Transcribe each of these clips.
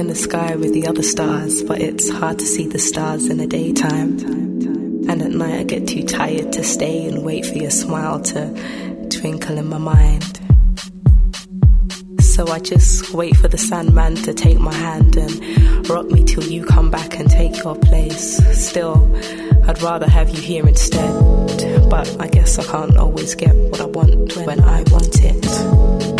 In the sky with the other stars, but it's hard to see the stars in the daytime. And at night I get too tired to stay and wait for your smile to twinkle in my mind. So I just wait for the Sandman to take my hand and rock me till you come back and take your place. Still, I'd rather have you here instead. But I guess I can't always get what I want when I want it.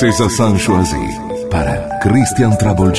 César San Choisi para Christian Trouble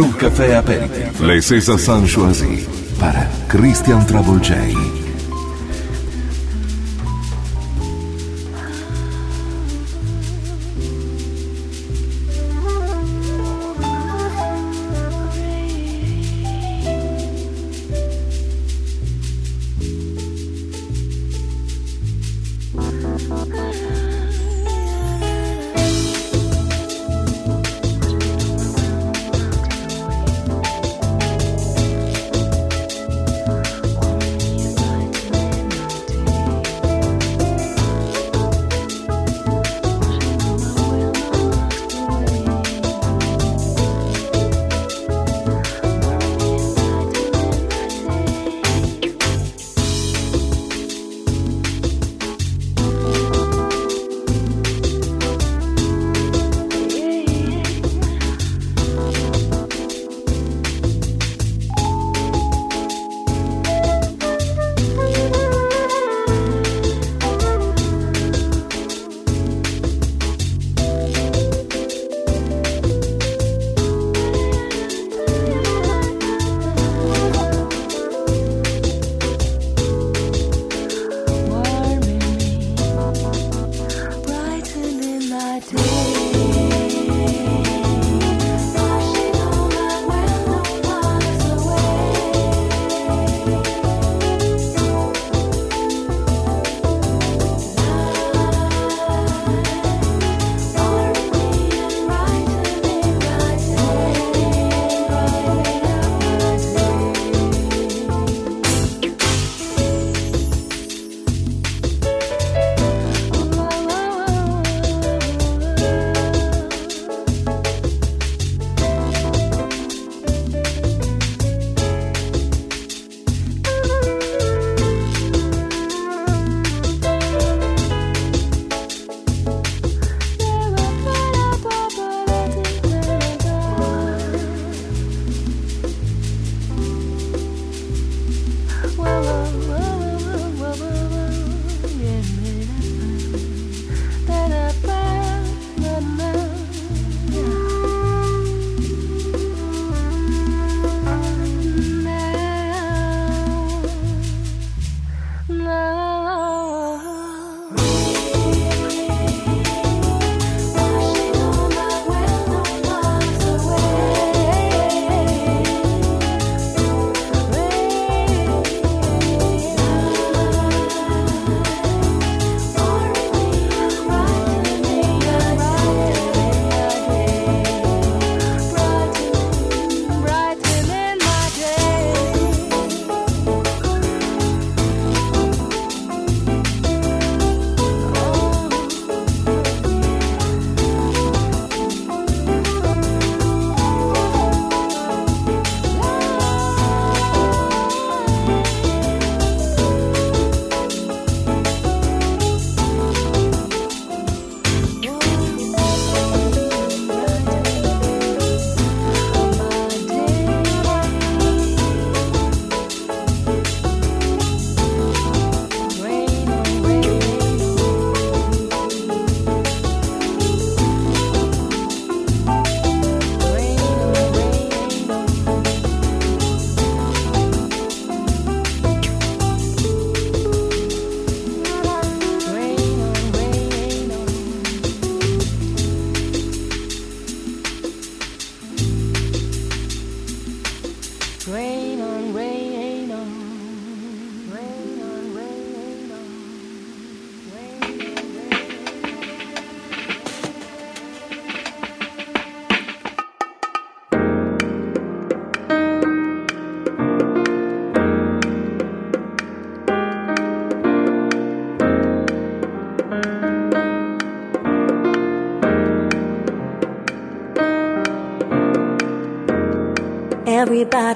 Crew Café Aperitif. Les César San Choisi para Christian Travolgei.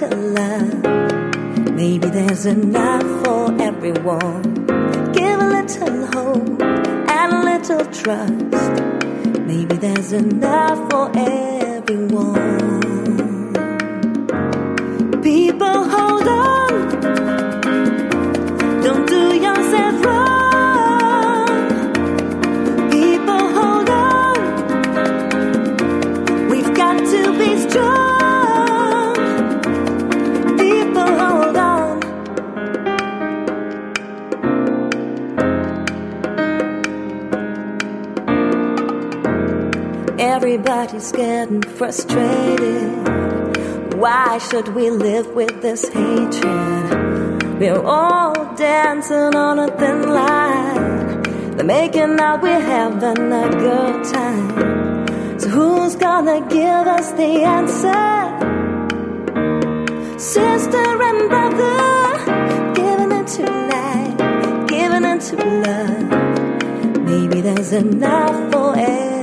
little love. Maybe there's enough for everyone. Give a little hope and a little trust. Maybe there's enough for everyone. Frustrated. Why should we live with this hatred? We're all dancing on a thin line. They're making out we're having a good time. So who's gonna give us the answer? Sister and brother, giving it to light, giving it to love. Maybe there's enough for everyone.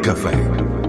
Cafe.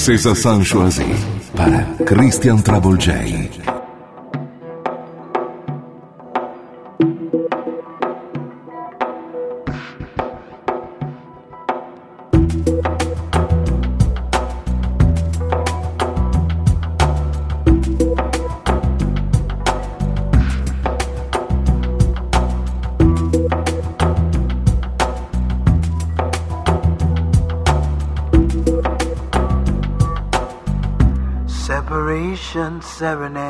Aperitif. Les César San Choisi. Para Christian Trouble J. seven a.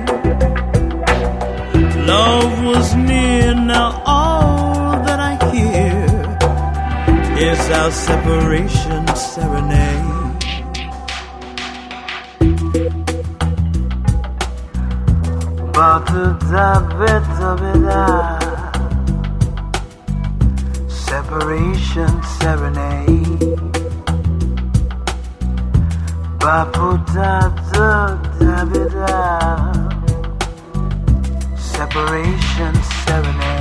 Love was near, now all that I hear is our separation serenade. Separation serenade. Ba-po-da, da, da, da, Separation serenade.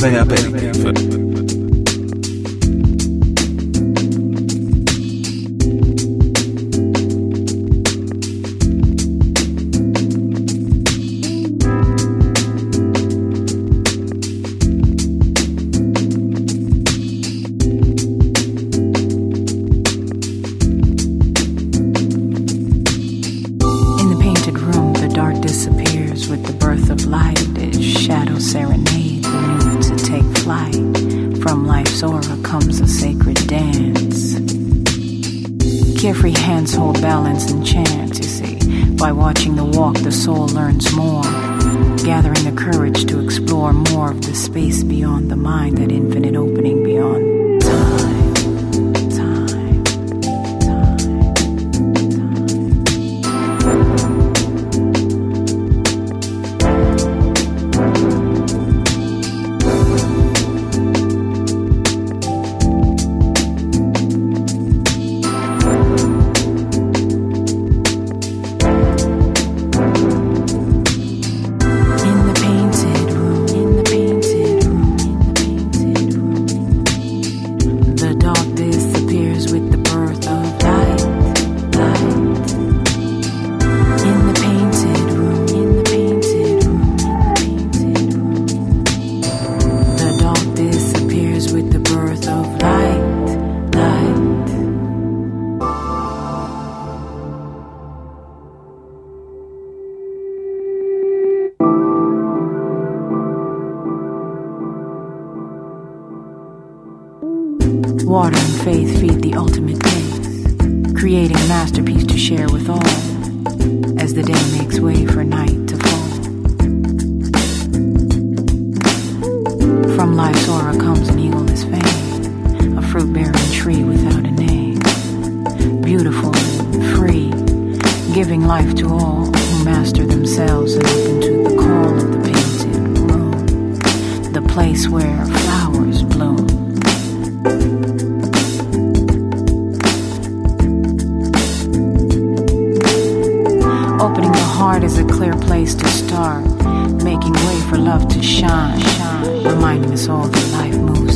Caffè Aperitif. heart is a clear place to start, making way for love to shine, reminding us all that life moves.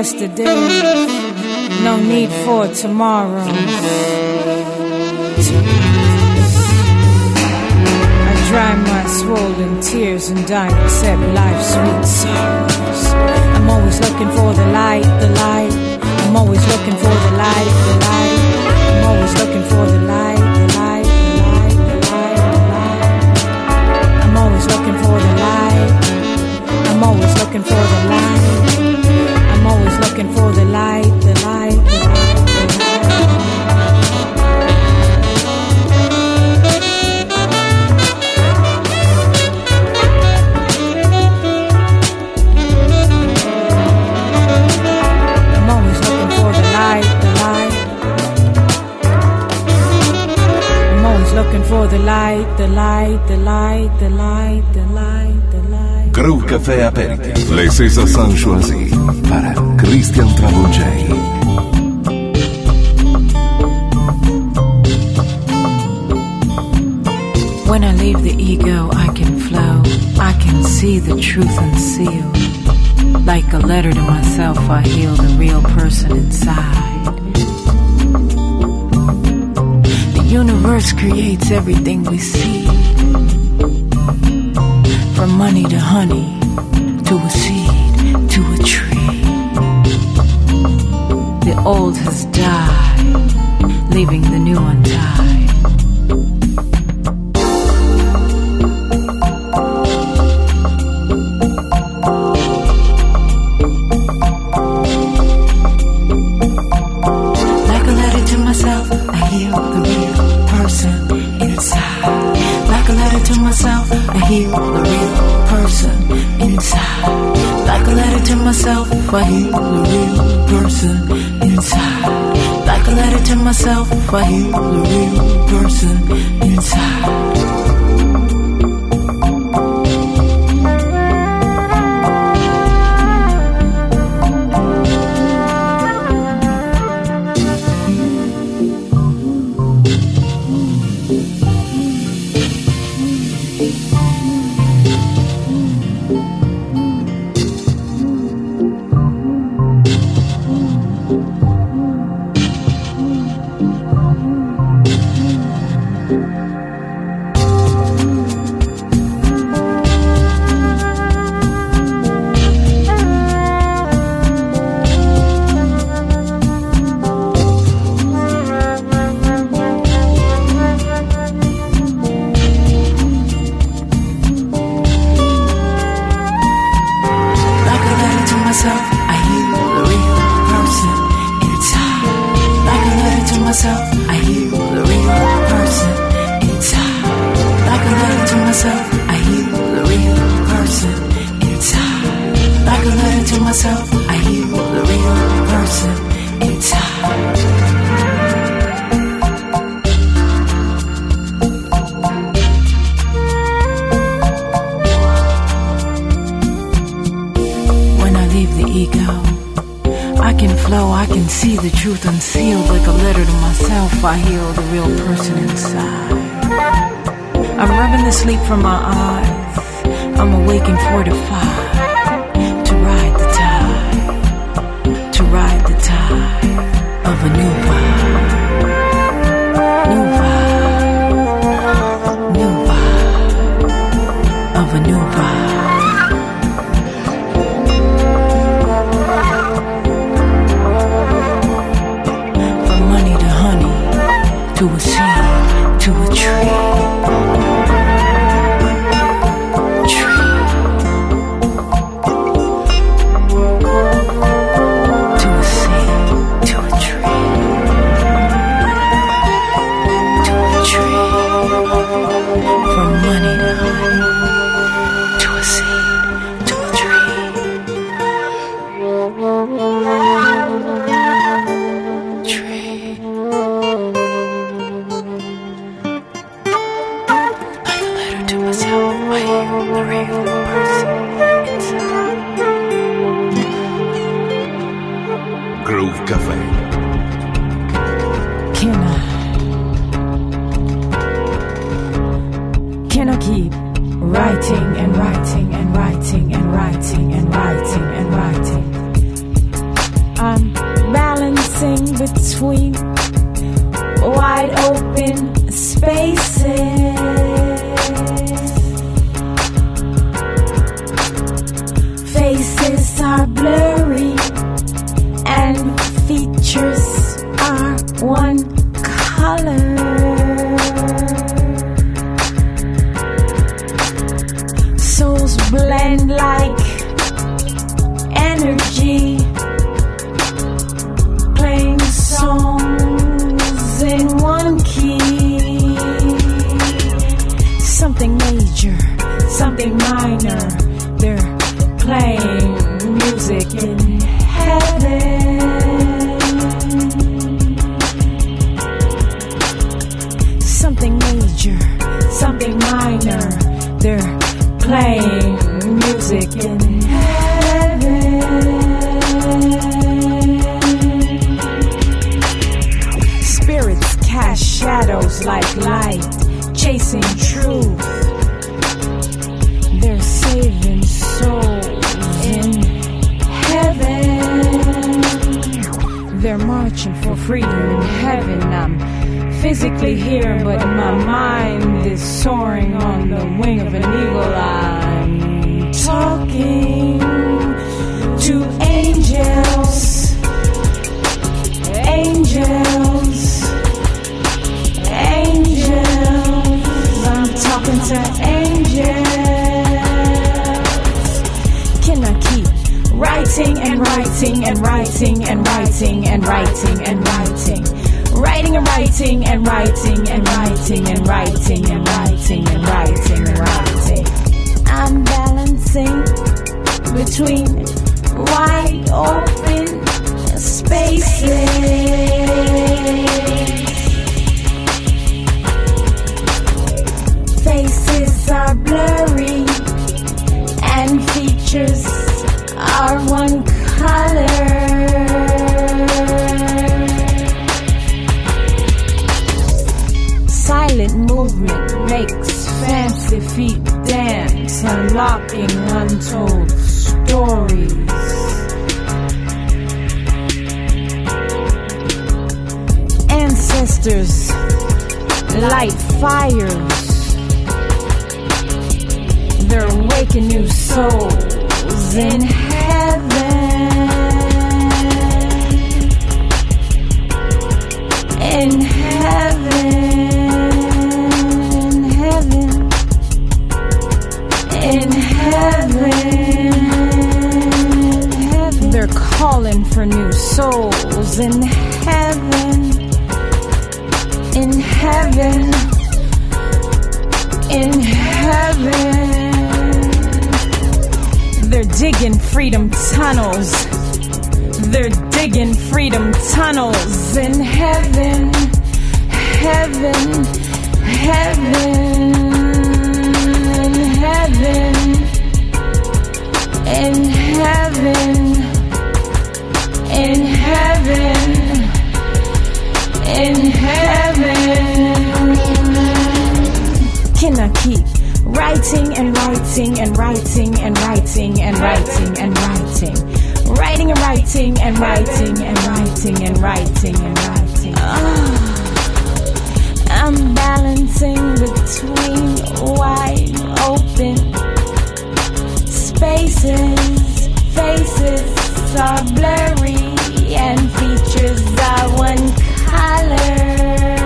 Yesterday, no need for tomorrow. I dry my swollen tears and die, accept life's sweet sorrows. I'm always looking for the light, the light. I'm always looking for the light, the light. I'm always looking for the light, I'm always looking for the light always looking for the light, the light, the light. I'm always looking for the light, the light. I'm always looking for the light, the light, the light, the light, the light. Café César para Christian Travolgei. When I leave the ego, I can flow. I can see the truth unsealed. Like a letter to myself, I heal the real person inside. The universe creates everything we see. From money to honey, to a seed, to a tree. The old has died, leaving the new untied. I heal a real person inside. Like a letter to myself I heal a real person inside. play. anarchy. Writing and writing and writing and writing and writing and writing. Writing and writing and writing and writing and writing and writing. Ah. I'm balancing between wide open spaces. Faces are blurry and features are one color.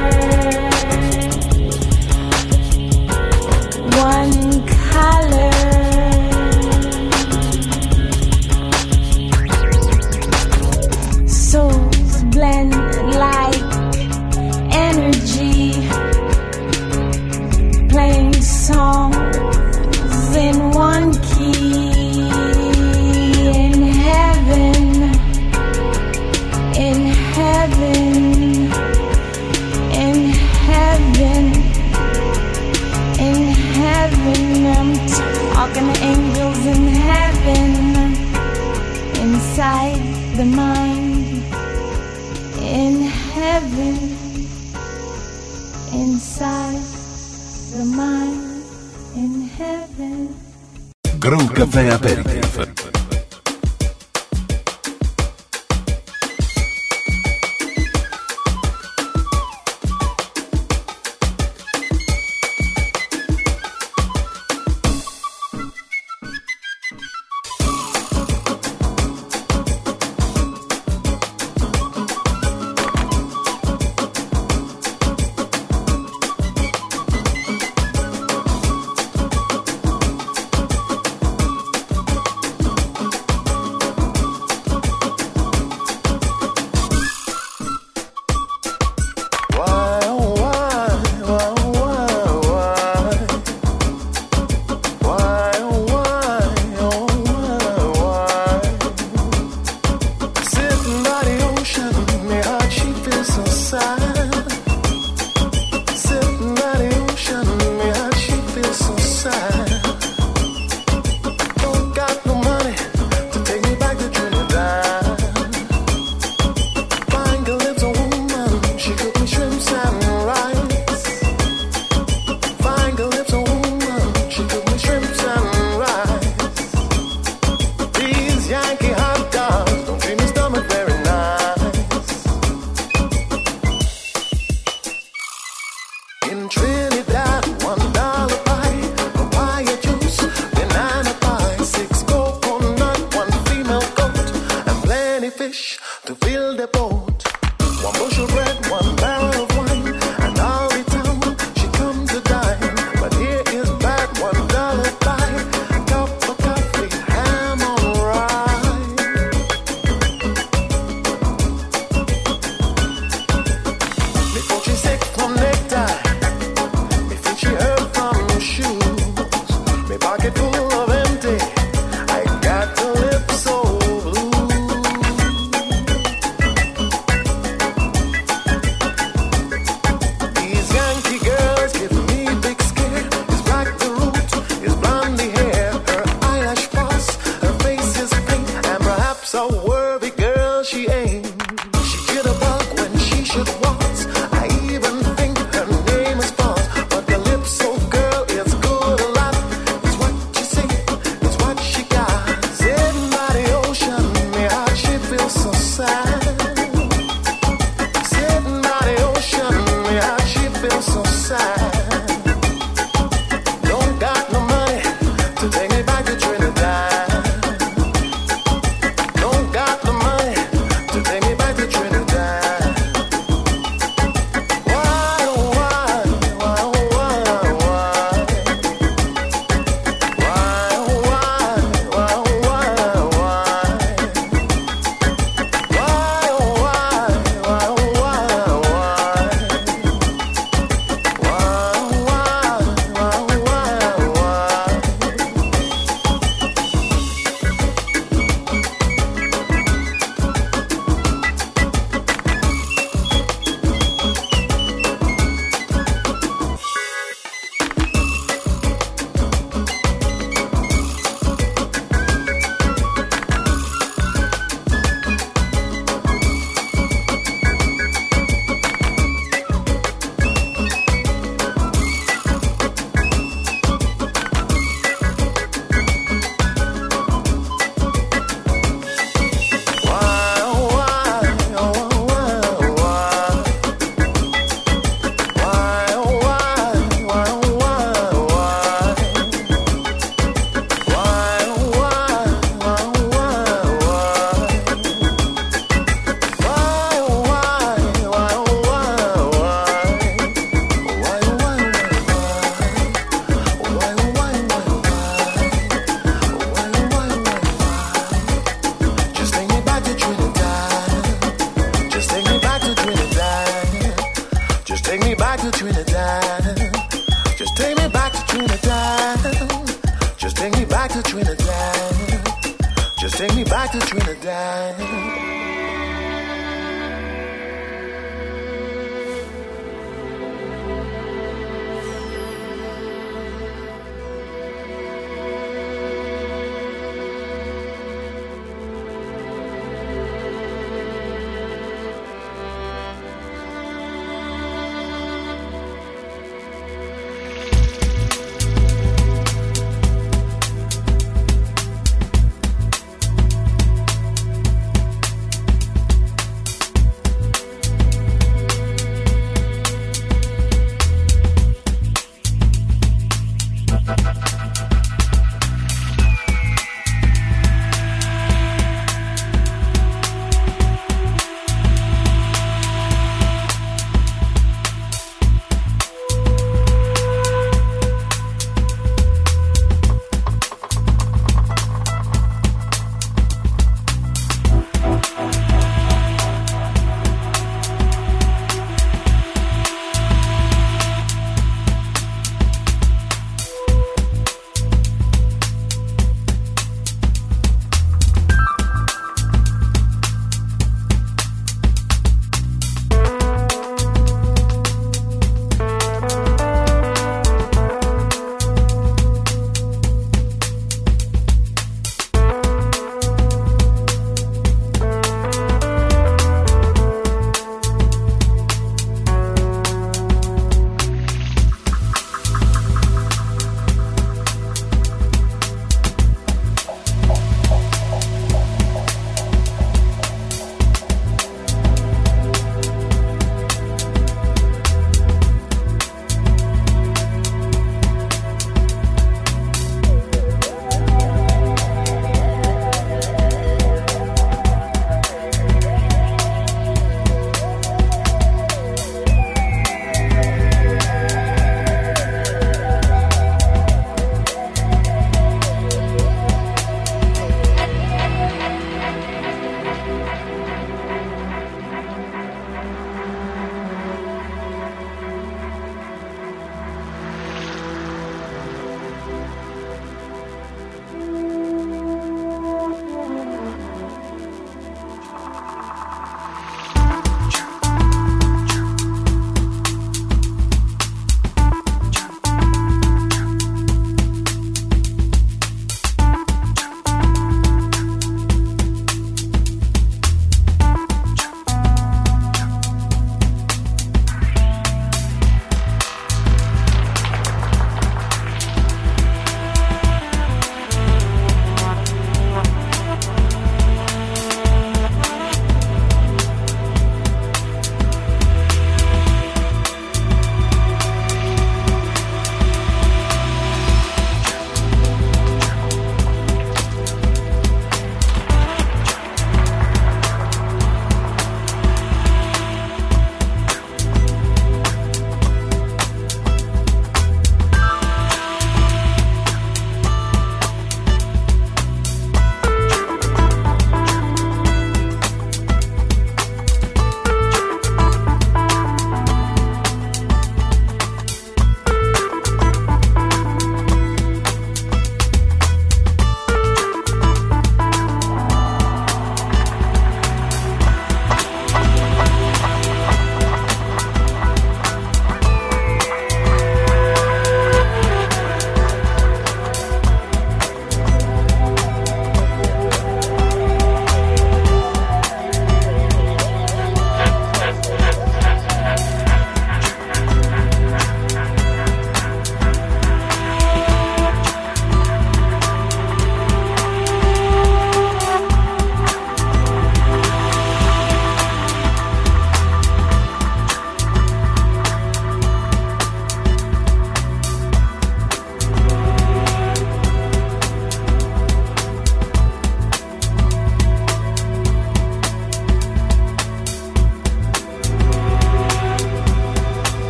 inside the mind, in heaven, inside the mind, in heaven. Groove Caffè Aperitivo.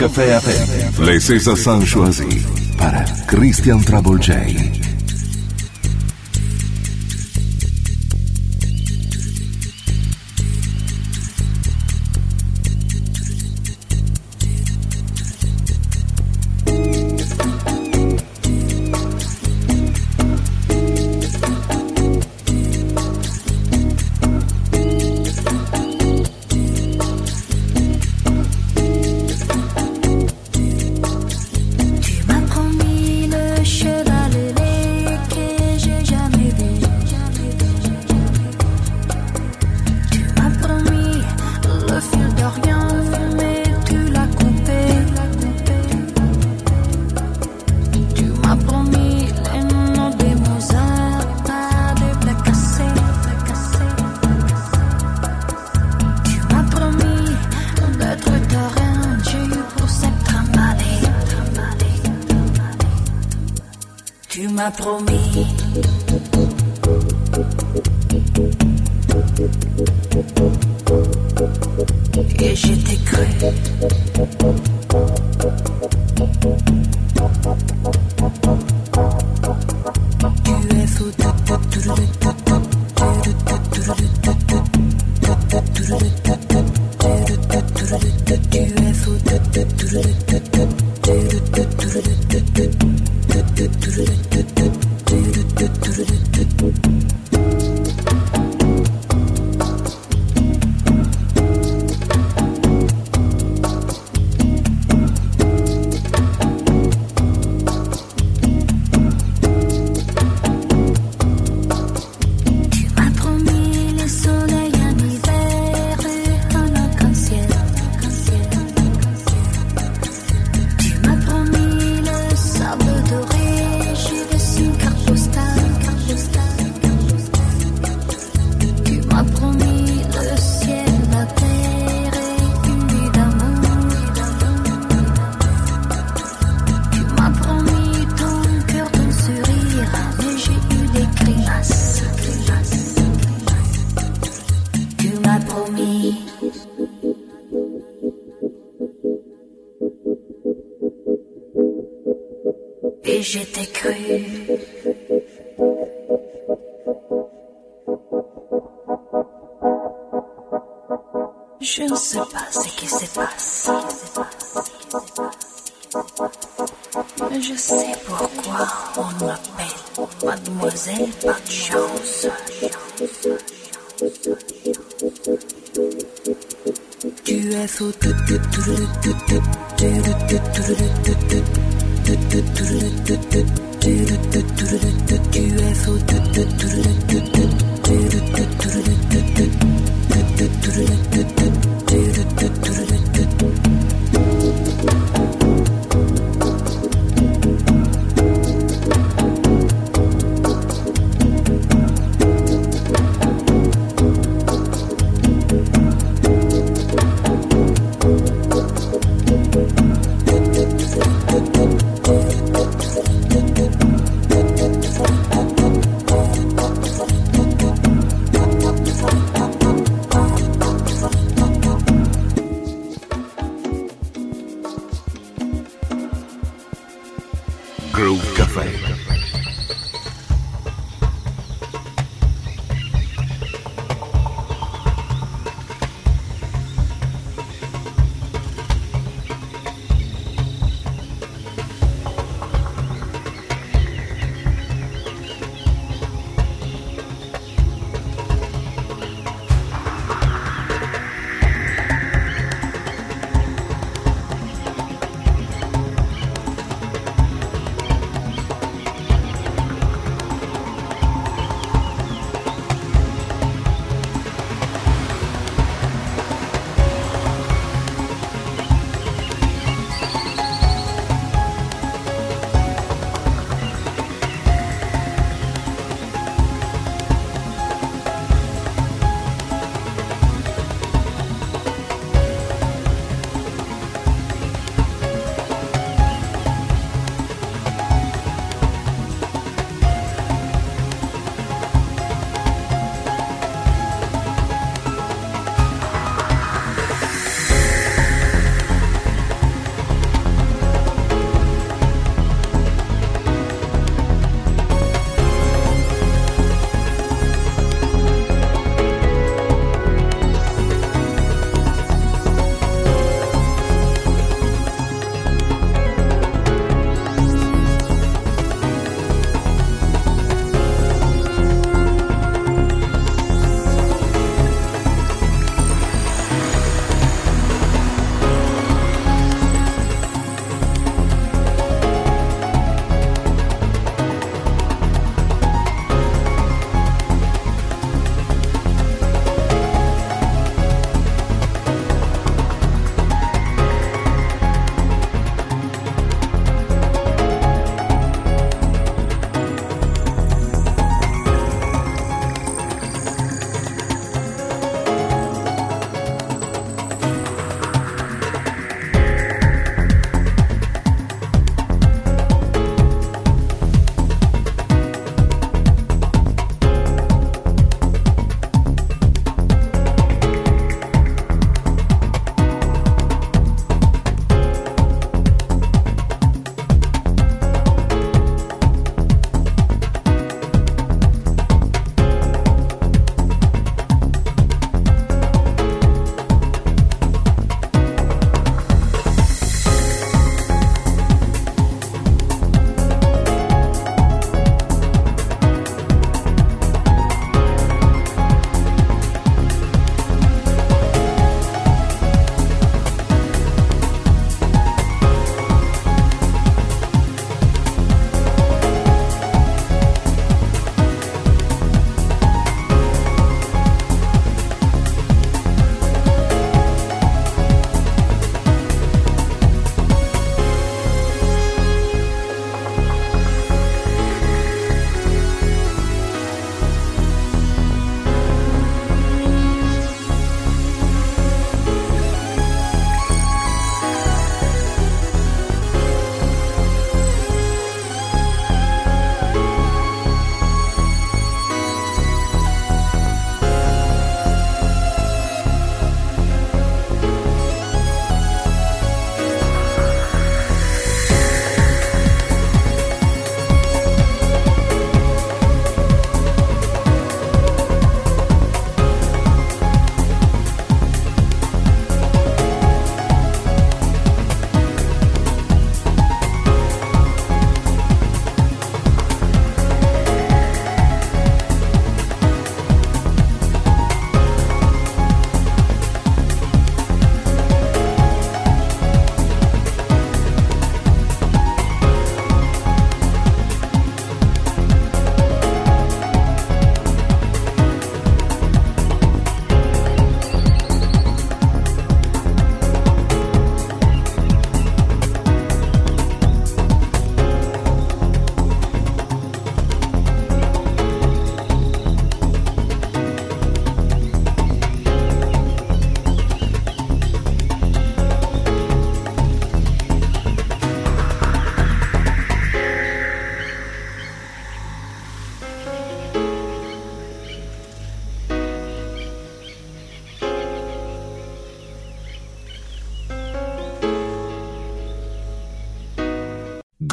Café aperto. Les César Sanchoisie para Christian Trouble J. UFO. You.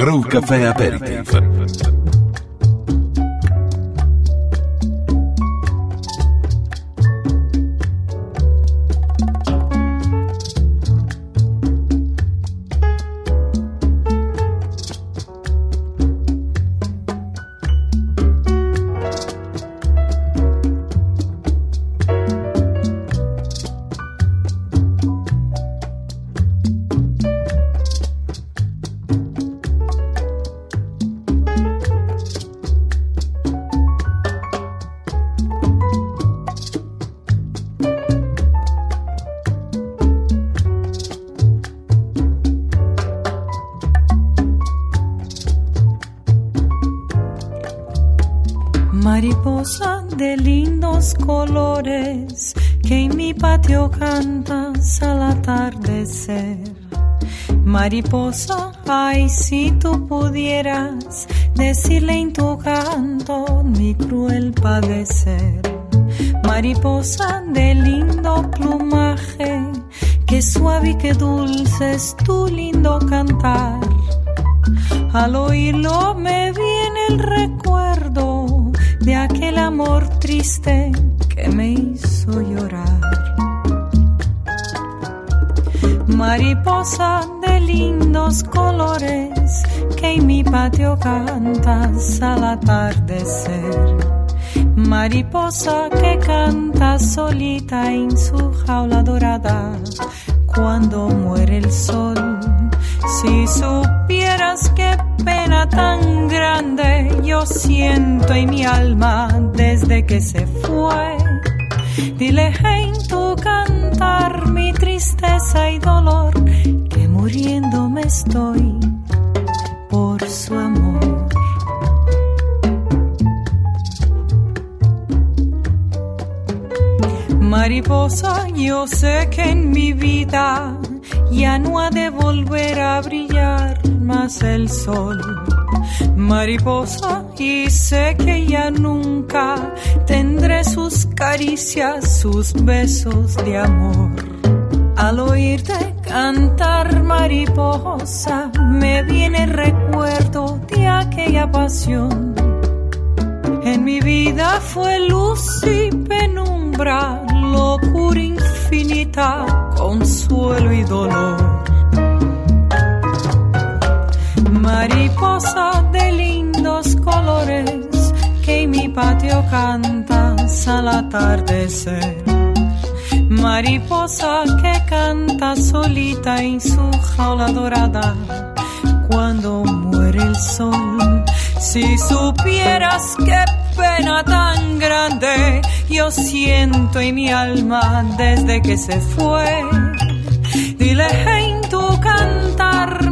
Groove Café Aperitif. Mariposa, ay, si tú pudieras decirle en tu canto mi cruel padecer. Mariposa de lindo plumaje, que suave y que dulce es tu lindo cantar. Al oírlo me viene el recuerdo de aquel amor triste que me hizo llorar. Mariposa lindos colores que en mi patio cantas al atardecer. Mariposa que canta solita en su jaula dorada cuando muere el sol. Si supieras qué pena tan grande yo siento en mi alma desde que se fue. Dile en cantar mi tristeza y dolor muriéndome estoy por su amor. Mariposa, yo sé que en mi vida ya no ha de volver a brillar más el sol. Mariposa, y sé que ya nunca tendré sus caricias, sus besos de amor. Al oírte cantar mariposa, me viene recuerdo de aquella pasión. En mi vida fue luz y penumbra, locura infinita, consuelo y dolor. Mariposa de lindos colores que en mi patio cantas al atardecer mariposa que canta solita en su jaula dorada cuando muere el sol. Si supieras qué pena tan grande yo siento en mi alma desde que se fue. Dile en tu cantar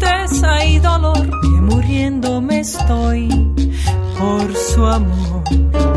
tristeza y dolor que muriendo me estoy por su amor.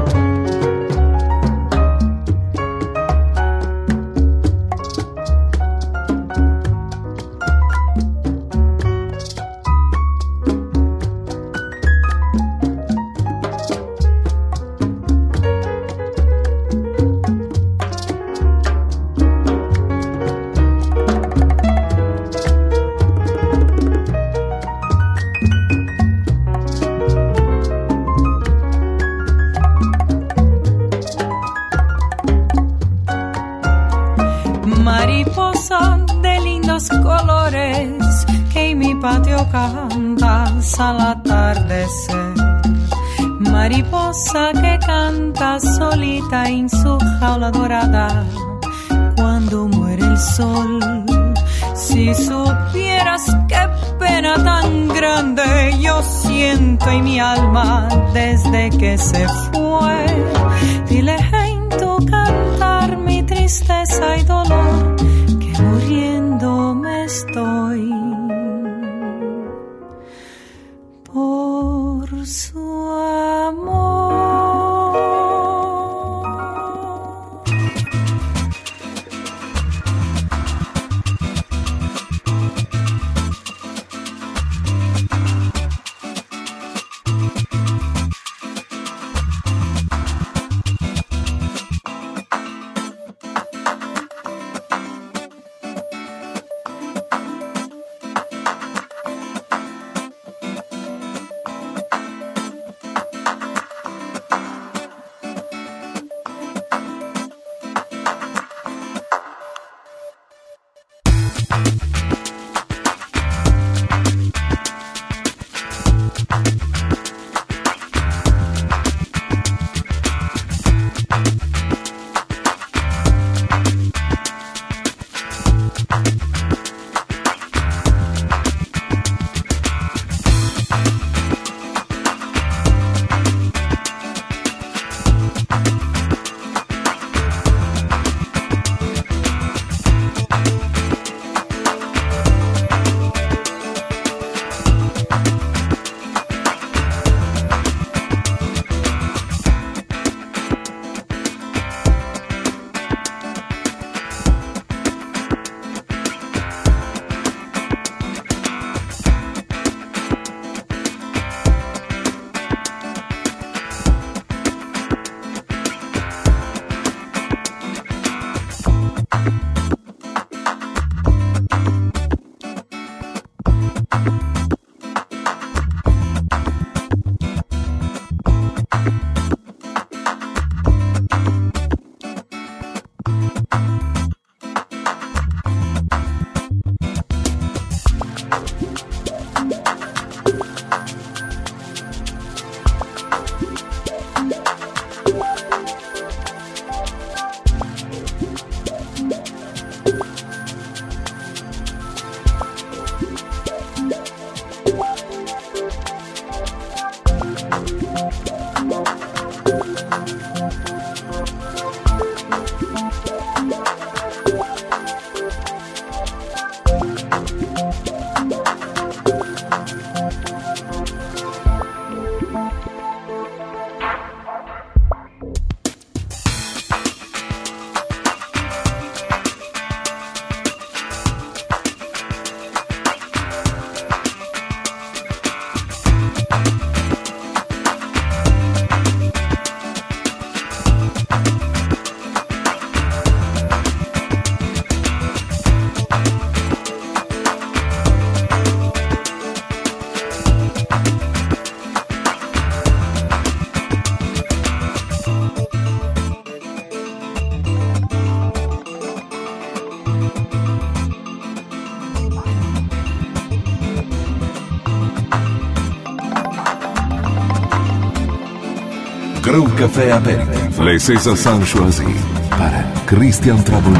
Groove Café Aperitif. Les saisons choisies par Christian Trouble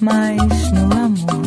mais no amor.